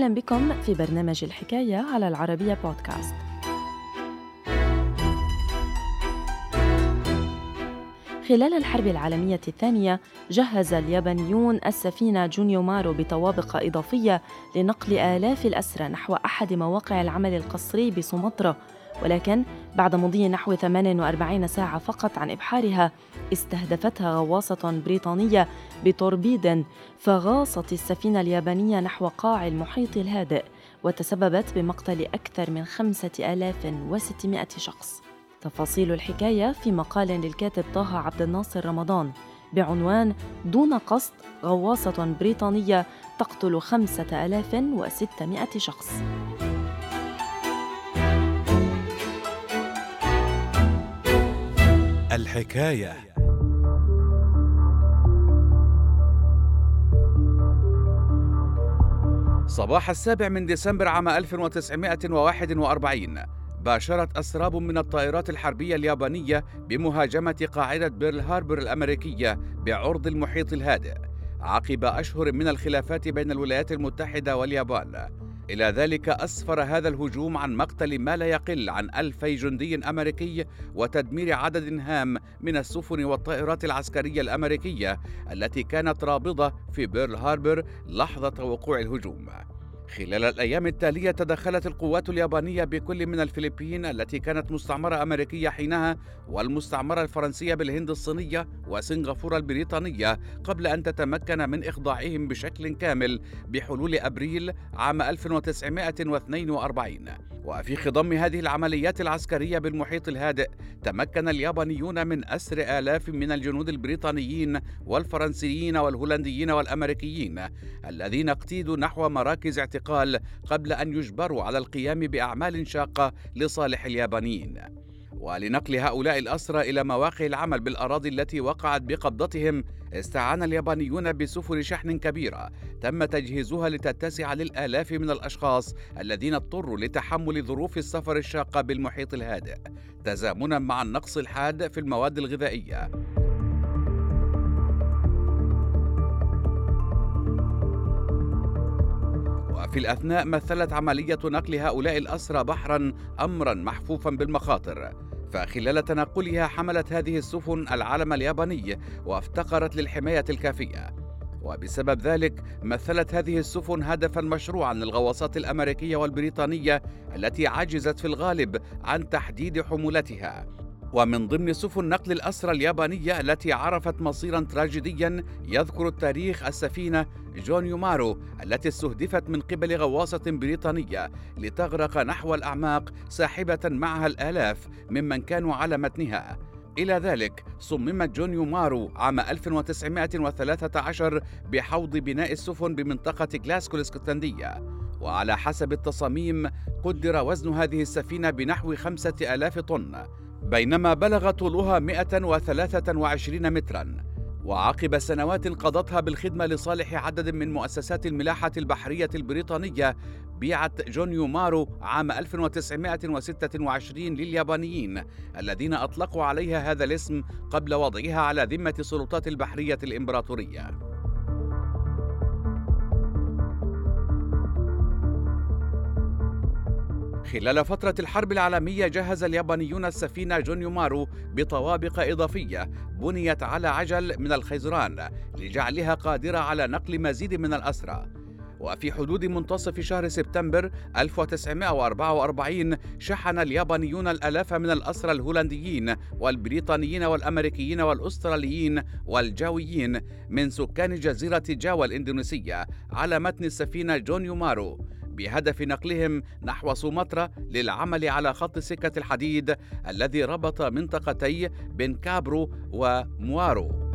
أهلا بكم في برنامج الحكاية على العربية بودكاست. خلال الحرب العالمية الثانية جهز اليابانيون السفينة جونيو مارو بطوابق إضافية لنقل آلاف الأسرى نحو أحد مواقع العمل القسري بسومطرة. ولكن بعد مضي نحو 48 ساعة فقط عن إبحارها استهدفتها غواصة بريطانية بتوربيد فغاصت السفينة اليابانية نحو قاع المحيط الهادئ وتسببت بمقتل أكثر من 5600 شخص. تفاصيل الحكاية في مقال للكاتب طه عبد الناصر رمضان بعنوان دون قصد غواصة بريطانية تقتل 5600 شخص الحكاية. صباح السابع من ديسمبر عام 1941 باشرت أسراب من الطائرات الحربية اليابانية بمهاجمة قاعدة بيرل هاربر الأمريكية بعرض المحيط الهادئ عقب أشهر من الخلافات بين الولايات المتحدة واليابان. إلى ذلك أسفر هذا الهجوم عن مقتل ما لا يقل عن ألفي جندي أمريكي وتدمير عدد هام من السفن والطائرات العسكرية الأمريكية التي كانت رابضة في بيرل هاربر لحظة وقوع الهجوم. خلال الأيام التالية تدخلت القوات اليابانية بكل من الفلبين التي كانت مستعمرة أمريكية حينها والمستعمرة الفرنسية بالهند الصينية وسنغافورة البريطانية قبل أن تتمكن من إخضاعهم بشكل كامل بحلول أبريل عام 1942 وفي خضم هذه العمليات العسكرية بالمحيط الهادئ تمكن اليابانيون من أسر آلاف من الجنود البريطانيين والفرنسيين والهولنديين والأمريكيين الذين اقتيدوا نحو مراكز اعتقال قبل أن يجبروا على القيام بأعمال شاقة لصالح اليابانيين. ولنقل هؤلاء الأسرى إلى مواقع العمل بالأراضي التي وقعت بقبضتهم استعان اليابانيون بسفن شحن كبيرة تم تجهيزها لتتسع للآلاف من الأشخاص الذين اضطروا لتحمل ظروف السفر الشاقة بالمحيط الهادئ. تزامنا مع النقص الحاد في المواد الغذائية. وفي الأثناء مثلت عملية نقل هؤلاء الأسرى بحرا أمرا محفوفا بالمخاطر. فخلال تنقلها حملت هذه السفن العلم الياباني وافتقرت للحماية الكافية. وبسبب ذلك مثلت هذه السفن هدفا مشروعا للغواصات الأمريكية والبريطانية التي عجزت في الغالب عن تحديد حمولتها. ومن ضمن سفن نقل الأسرى اليابانية التي عرفت مصيرا تراجيديا يذكر التاريخ السفينة جون يومارو التي استهدفت من قبل غواصة بريطانية لتغرق نحو الأعماق ساحبة معها الآلاف ممن كانوا على متنها. إلى ذلك صممت جون يومارو عام 1913 بحوض بناء السفن بمنطقة جلاسكو الاسكتلندية وعلى حسب التصاميم قدر وزن هذه السفينة بنحو خمسة آلاف طن. بينما بلغ طولها 123 مترا وعقب سنوات قضتها بالخدمة لصالح عدد من مؤسسات الملاحة البحرية البريطانية بيعت جون يومارو عام 1926 لليابانيين الذين أطلقوا عليها هذا الاسم قبل وضعها على ذمة السلطات البحرية الإمبراطورية. خلال فترة الحرب العالمية جهز اليابانيون السفينة جونيومارو بطوابق إضافية بنيت على عجل من الخيزران لجعلها قادرة على نقل مزيد من الأسرى. وفي حدود منتصف شهر سبتمبر 1944 شحن اليابانيون الآلاف من الأسرى الهولنديين والبريطانيين والأمريكيين والأستراليين والجاويين من سكان جزيرة جاوا الإندونيسية على متن السفينة جون يومارو بهدف نقلهم نحو سومطرة للعمل على خط سكة الحديد الذي ربط منطقتي بن كابرو وموارو.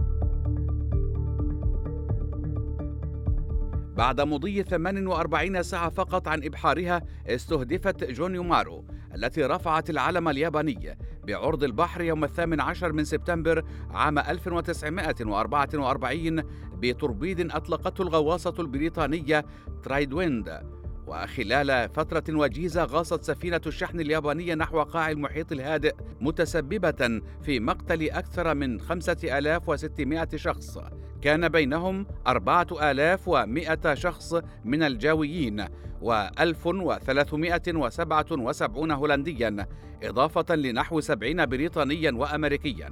بعد مضي 48 ساعة فقط عن إبحارها استهدفت جونيو مارو التي رفعت العلم الياباني بعرض البحر يوم الثامن عشر من سبتمبر عام 1944 بتوربيد أطلقته الغواصة البريطانية ترايدويند. وخلال فترة وجيزة غاصت سفينة الشحن اليابانية نحو قاع المحيط الهادئ متسببة في مقتل أكثر من 5600 شخص. كان بينهم 4100 شخص من الجاويين و1377 هولنديا إضافة لنحو 70 بريطانيا وأمريكيا.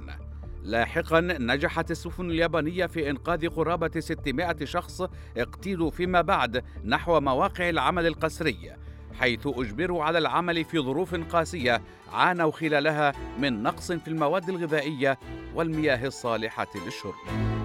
لاحقا نجحت السفن اليابانية في إنقاذ قرابة 600 شخص اقتيلوا فيما بعد نحو مواقع العمل القسري حيث أجبروا على العمل في ظروف قاسية عانوا خلالها من نقص في المواد الغذائية والمياه الصالحة للشرب.